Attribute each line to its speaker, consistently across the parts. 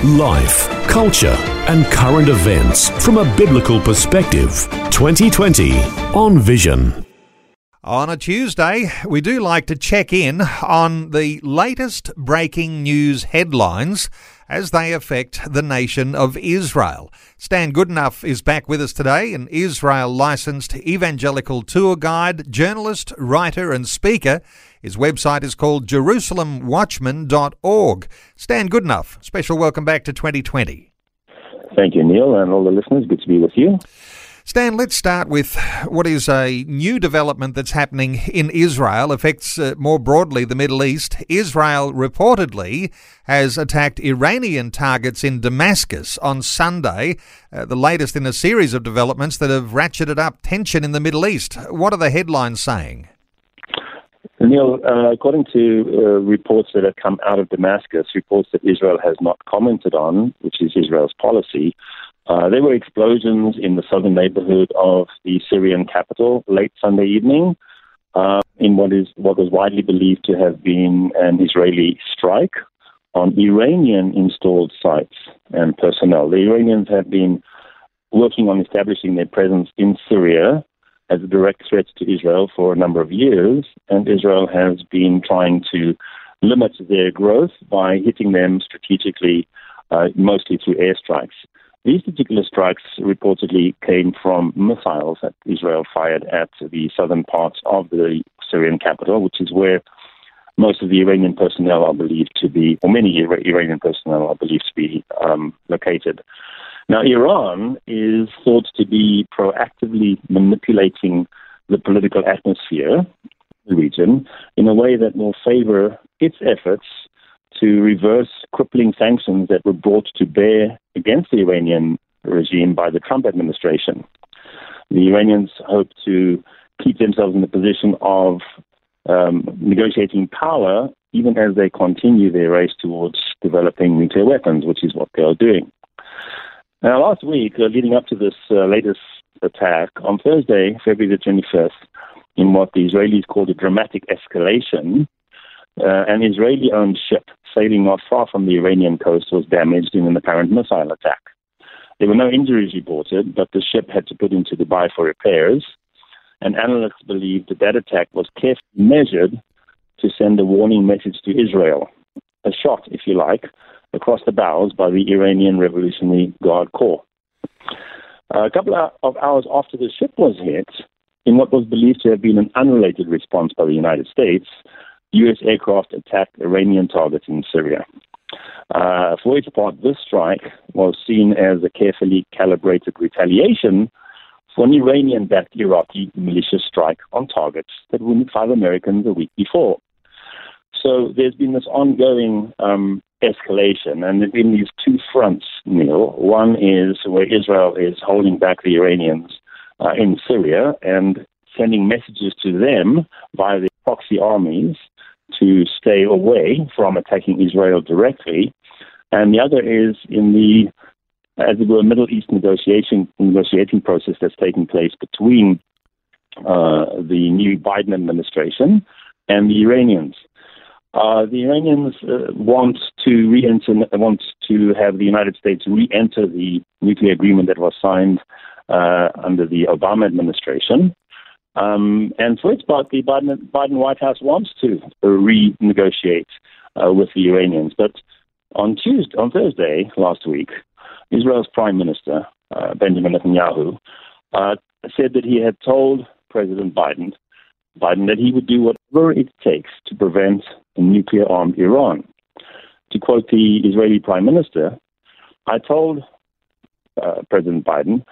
Speaker 1: Life, culture, and current events from a biblical perspective. 2020 on Vision.
Speaker 2: On a Tuesday, we do like to check in on the latest breaking news headlines as they affect the nation of Israel. Stan Goodenough is back with us today, an Israel licensed evangelical tour guide, journalist, writer, and speaker. His website is called JerusalemWatchman.org. Stan Goodenough, special welcome back to 2020.
Speaker 3: Thank you, Neil, and all the listeners. Good to be with you.
Speaker 2: Stan, let's start with what is a new development that's happening in Israel, affects uh, more broadly the Middle East. Israel reportedly has attacked Iranian targets in Damascus on Sunday, uh, the latest in a series of developments that have ratcheted up tension in the Middle East. What are the headlines saying?
Speaker 3: Neil, uh, according to uh, reports that have come out of Damascus, reports that Israel has not commented on, which is Israel's policy, uh, there were explosions in the southern neighborhood of the Syrian capital late Sunday evening uh, in what is what was widely believed to have been an Israeli strike on Iranian installed sites and personnel. The Iranians have been working on establishing their presence in Syria as a direct threat to Israel for a number of years, and Israel has been trying to limit their growth by hitting them strategically, uh, mostly through airstrikes. These particular strikes reportedly came from missiles that Israel fired at the southern parts of the Syrian capital, which is where most of the Iranian personnel are believed to be, or many Iranian personnel are believed to be um, located. Now, Iran is thought to be proactively manipulating the political atmosphere in the region in a way that will favor its efforts to reverse crippling sanctions that were brought to bear against the Iranian regime by the Trump administration. The Iranians hope to keep themselves in the position of um, negotiating power even as they continue their race towards developing nuclear weapons, which is what they are doing. Now, last week, uh, leading up to this uh, latest attack, on Thursday, February the 25th, in what the Israelis called a dramatic escalation, uh, an Israeli owned ship sailing not far from the Iranian coast was damaged in an apparent missile attack. There were no injuries reported, but the ship had to put into Dubai for repairs. And analysts believe that that attack was carefully measured to send a warning message to Israel, a shot, if you like, across the bows by the Iranian Revolutionary Guard Corps. Uh, a couple of hours after the ship was hit, in what was believed to have been an unrelated response by the United States, U.S. aircraft attacked Iranian targets in Syria. Uh, for its part, this strike was seen as a carefully calibrated retaliation for an Iranian backed Iraqi militia strike on targets that wounded five Americans a week before. So there's been this ongoing um, escalation, and there have been these two fronts, Neil. One is where Israel is holding back the Iranians uh, in Syria and sending messages to them via the proxy armies to stay away from attacking Israel directly. And the other is in the, as it were, Middle East negotiation negotiating process that's taking place between uh, the new Biden administration and the Iranians. Uh, the Iranians uh, want to re-enter, want to have the United States re-enter the nuclear agreement that was signed uh, under the Obama administration. Um, and for its part, the Biden, Biden, White House wants to renegotiate uh, with the Iranians. But on Tuesday, on Thursday last week, Israel's Prime Minister uh, Benjamin Netanyahu said that he had told President Biden, Biden that he would do whatever it takes to prevent a nuclear-armed Iran. To quote the Israeli Prime Minister, I told uh, President Biden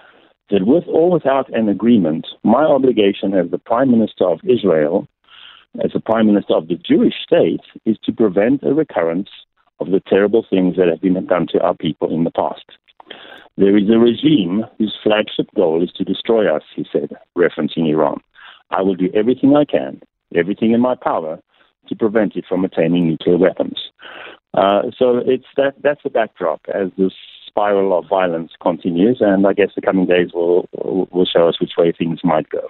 Speaker 3: that with or without an agreement, my obligation as the Prime Minister of Israel, as the Prime Minister of the Jewish state, is to prevent a recurrence of the terrible things that have been done to our people in the past. There is a regime whose flagship goal is to destroy us, he said, referencing Iran. I will do everything I can, everything in my power, to prevent it from attaining nuclear weapons. Uh, so it's that that's the backdrop as this spiral of violence continues, and I guess the coming days will will show us which way things might go.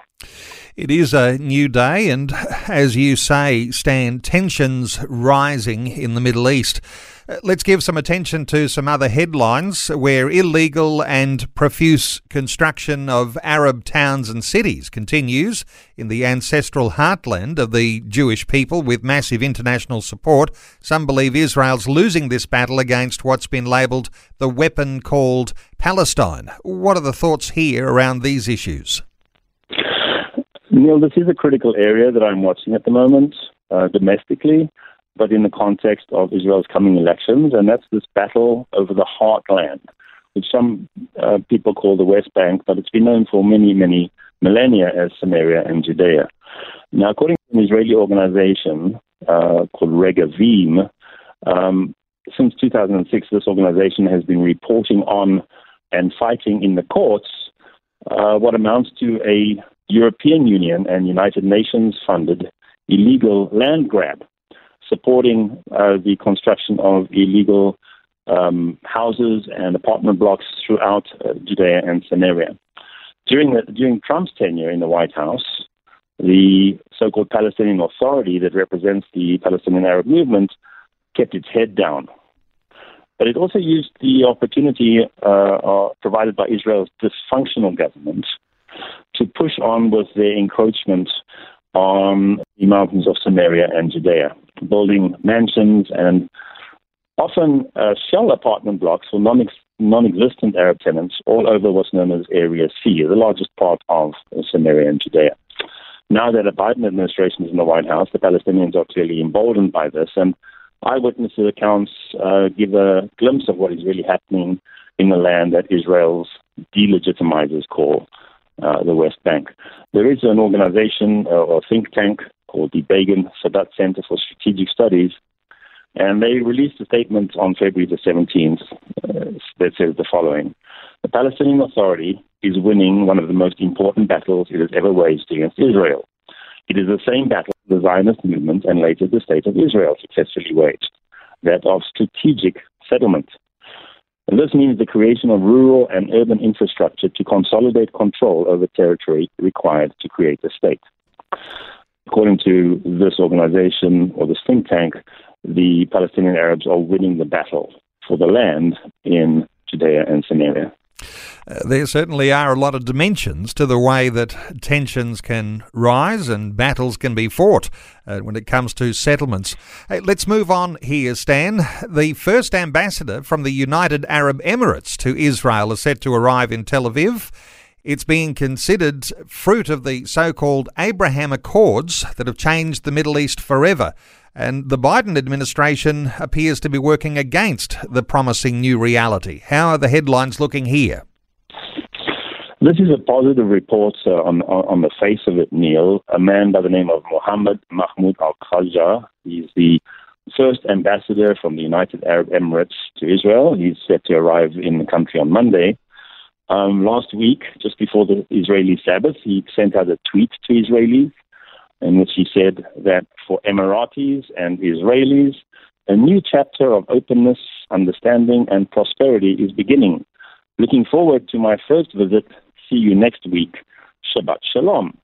Speaker 2: It is a new day, and as you say, Stan, tensions rising in the Middle East. Uh, let's give some attention to some other headlines where illegal and profuse construction of Arab towns and cities continues in the ancestral heartland of the Jewish people with massive international support. Some believe Israel's losing this battle against what's been labelled the weapon called Palestine. What are the thoughts here around these issues?
Speaker 3: Neil, this is a critical area that I'm watching at the moment uh, domestically but in the context of Israel's coming elections, and that's this battle over the heartland, which some uh, people call the West Bank, but it's been known for many, many millennia as Samaria and Judea. Now, according to an Israeli organization uh, called Regavim, um, since 2006, this organization has been reporting on and fighting in the courts uh, what amounts to a European Union and United Nations funded illegal land grab supporting uh, the construction of illegal um, houses and apartment blocks throughout uh, Judea and Samaria. During, the, during Trump's tenure in the White House, the so-called Palestinian Authority that represents the Palestinian Arab movement kept its head down. But it also used the opportunity uh, uh, provided by Israel's dysfunctional government to push on with their encroachment on the mountains of Samaria and Judea building mansions and often uh, shell apartment blocks for non non-existent Arab tenants all over what's known as Area C, the largest part of Samaria and Judea. Now that the Biden administration is in the White House, the Palestinians are clearly emboldened by this, and eyewitness accounts uh, give a glimpse of what is really happening in the land that Israel's delegitimizers call uh, the West Bank. There is an organization uh, or think tank called the Begin Sadat Center for Strategic Studies. And they released a statement on February the 17th uh, that says the following The Palestinian Authority is winning one of the most important battles it has ever waged against Israel. It is the same battle the Zionist movement and later the State of Israel successfully waged that of strategic settlement. And this means the creation of rural and urban infrastructure to consolidate control over territory required to create a state. According to this organization or this think tank, the Palestinian Arabs are winning the battle for the land in Judea and Samaria.
Speaker 2: Uh, there certainly are a lot of dimensions to the way that tensions can rise and battles can be fought uh, when it comes to settlements. Hey, let's move on here, Stan. The first ambassador from the United Arab Emirates to Israel is set to arrive in Tel Aviv. It's being considered fruit of the so called Abraham Accords that have changed the Middle East forever. And the Biden administration appears to be working against the promising new reality. How are the headlines looking here?
Speaker 3: This is a positive report uh, on, on the face of it, Neil. A man by the name of Mohammed Mahmoud Al Khaja. He's the first ambassador from the United Arab Emirates to Israel. He's set to arrive in the country on Monday. Um, last week, just before the Israeli Sabbath, he sent out a tweet to Israelis in which he said that for Emiratis and Israelis, a new chapter of openness, understanding, and prosperity is beginning. Looking forward to my first visit. See you next week. Shabbat Shalom.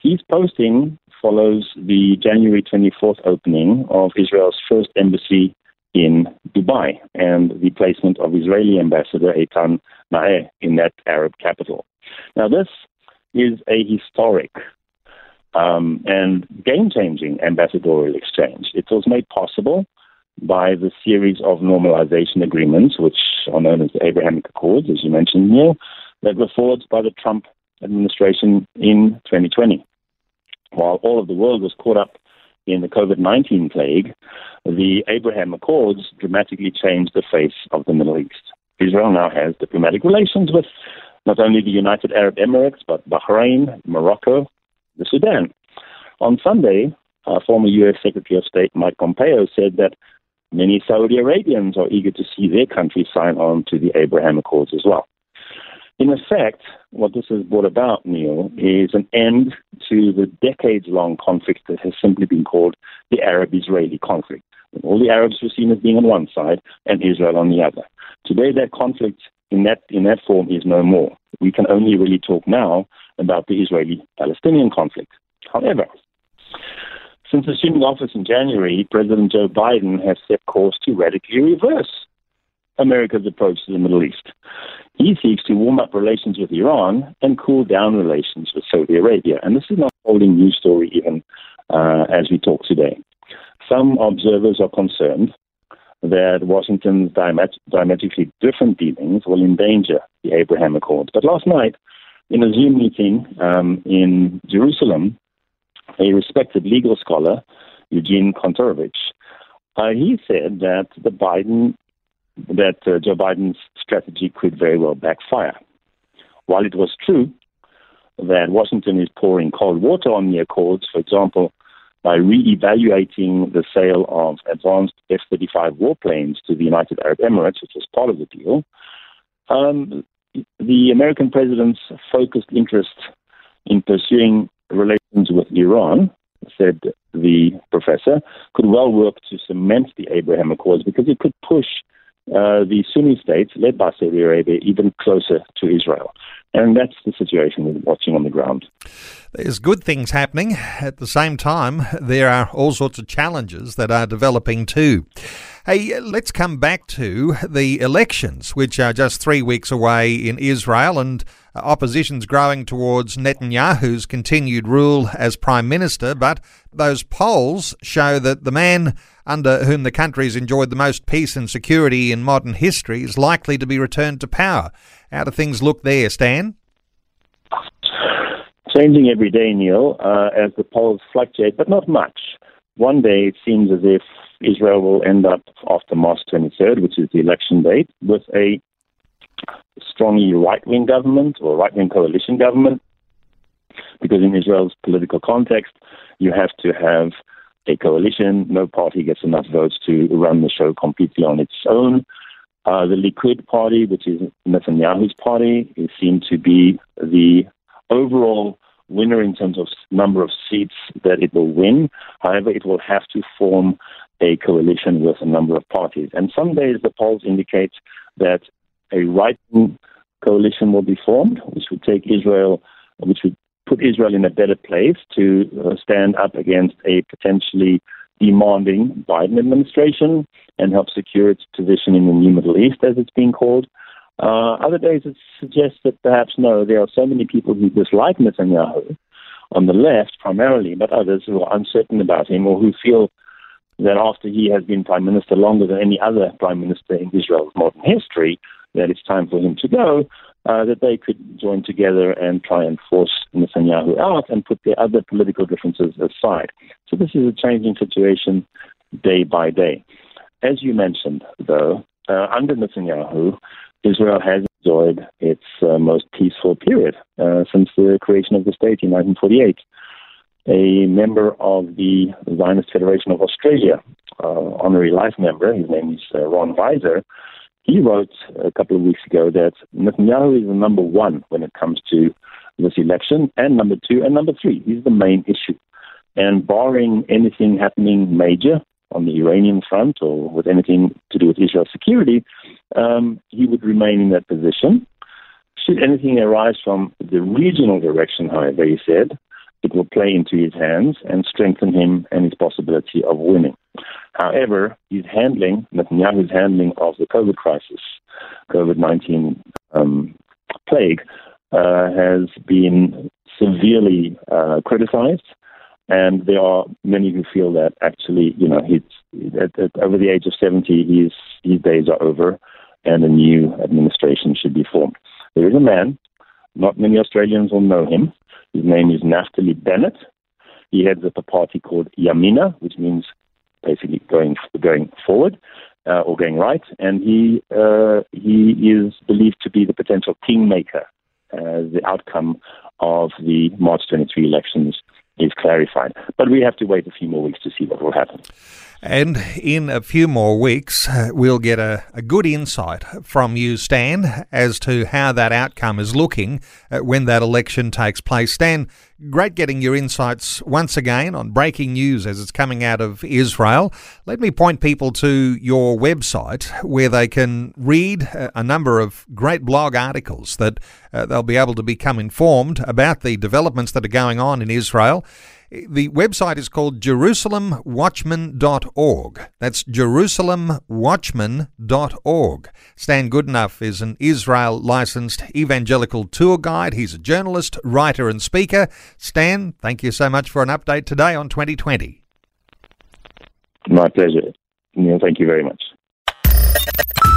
Speaker 3: His posting follows the January 24th opening of Israel's first embassy in Dubai and the placement of Israeli ambassador Eitan Naeh in that Arab capital. Now, this is a historic um, and game changing ambassadorial exchange. It was made possible by the series of normalization agreements, which are known as the Abrahamic Accords, as you mentioned, Neil, that were forged by the Trump administration in 2020. While all of the world was caught up in the COVID 19 plague, the Abraham Accords dramatically changed the face of the Middle East. Israel now has diplomatic relations with not only the United Arab Emirates, but Bahrain, Morocco, the Sudan. On Sunday, uh, former U.S. Secretary of State Mike Pompeo said that many Saudi Arabians are eager to see their country sign on to the Abraham Accords as well. In effect, what this has brought about, Neil, is an end to the decades long conflict that has simply been called the Arab Israeli conflict. All the Arabs were seen as being on one side and Israel on the other. Today, that conflict in that, in that form is no more. We can only really talk now about the Israeli Palestinian conflict. However, since assuming office in January, President Joe Biden has set course to radically reverse America's approach to the Middle East. He seeks to warm up relations with Iran and cool down relations with Saudi Arabia. And this is not a wholly new story, even uh, as we talk today. Some observers are concerned that Washington's diamet- diametrically different dealings will endanger the Abraham Accords. But last night, in a Zoom meeting um, in Jerusalem, a respected legal scholar, Eugene Kontorovich, uh, he said that the Biden that uh, Joe Biden's strategy could very well backfire. While it was true that Washington is pouring cold water on the Accords, for example, by re-evaluating the sale of advanced F-35 warplanes to the United Arab Emirates, which was part of the deal, um, the American president's focused interest in pursuing relations with Iran, said the professor, could well work to cement the Abraham Accords because it could push uh, the Sunni states, led by Saudi Arabia, even closer to Israel. And that's the situation we're watching on the ground.
Speaker 2: There's good things happening. At the same time, there are all sorts of challenges that are developing too. Hey, let's come back to the elections, which are just three weeks away in Israel, and opposition's growing towards Netanyahu's continued rule as Prime Minister. But those polls show that the man under whom the country has enjoyed the most peace and security in modern history is likely to be returned to power. How do things look there, Stan?
Speaker 3: Changing every day, Neil, uh, as the polls fluctuate, but not much. One day it seems as if Israel will end up after March 23rd, which is the election date, with a strongly right wing government or right wing coalition government. Because in Israel's political context, you have to have a coalition. No party gets enough votes to run the show completely on its own. Uh, the Likud party, which is Netanyahu's party, is seen to be the overall winner in terms of number of seats that it will win. However, it will have to form a coalition with a number of parties. And some days the polls indicate that a right coalition will be formed, which would take Israel, which would put Israel in a better place to uh, stand up against a potentially demanding Biden administration and help secure its position in the new Middle East, as it's being called. Uh, other days it suggests that perhaps no, there are so many people who dislike Netanyahu on the left primarily, but others who are uncertain about him or who feel that after he has been prime minister longer than any other prime minister in Israel's modern history, that it's time for him to go, uh, that they could join together and try and force Netanyahu out and put their other political differences aside. So this is a changing situation day by day. As you mentioned, though, uh, under Netanyahu, Israel has enjoyed its uh, most peaceful period uh, since the creation of the state in 1948. A member of the Zionist Federation of Australia, uh, honorary life member, his name is uh, Ron Weiser, he wrote a couple of weeks ago that Netanyahu is the number one when it comes to this election, and number two, and number three. He's the main issue. And barring anything happening major on the Iranian front or with anything to do with Israel's security, um, he would remain in that position. Should anything arise from the regional direction, however, he said, it will play into his hands and strengthen him and his possibility of winning. However, his handling, Netanyahu's handling of the COVID crisis, COVID 19 um, plague, uh, has been severely uh, criticized. And there are many who feel that actually, you know, he's at, at, over the age of 70, his, his days are over and a new administration should be formed. There is a man, not many Australians will know him. His name is Naftali Bennett. He heads up a party called Yamina, which means basically going going forward uh, or going right, and he uh, he is believed to be the potential kingmaker as the outcome of the March 23 elections is clarified. But we have to wait a few more weeks to see what will happen.
Speaker 2: And in a few more weeks, uh, we'll get a, a, good insight from you, Stan, as to how that outcome is looking uh, when that election takes place. Stan, great getting your insights once again on breaking news as it's coming out of Israel. Let me point people to your website where they can read a number of great blog articles that uh, they'll be able to become informed about the developments that are going on in Israel. The website is called JerusalemWatchman.org. That's JerusalemWatchman.org. Stan Goodenough is an Israel licensed evangelical tour guide. He's a journalist, writer, and speaker. Stan, thank you so much for an update today on 2020.
Speaker 3: My pleasure. Neil, thank you very much.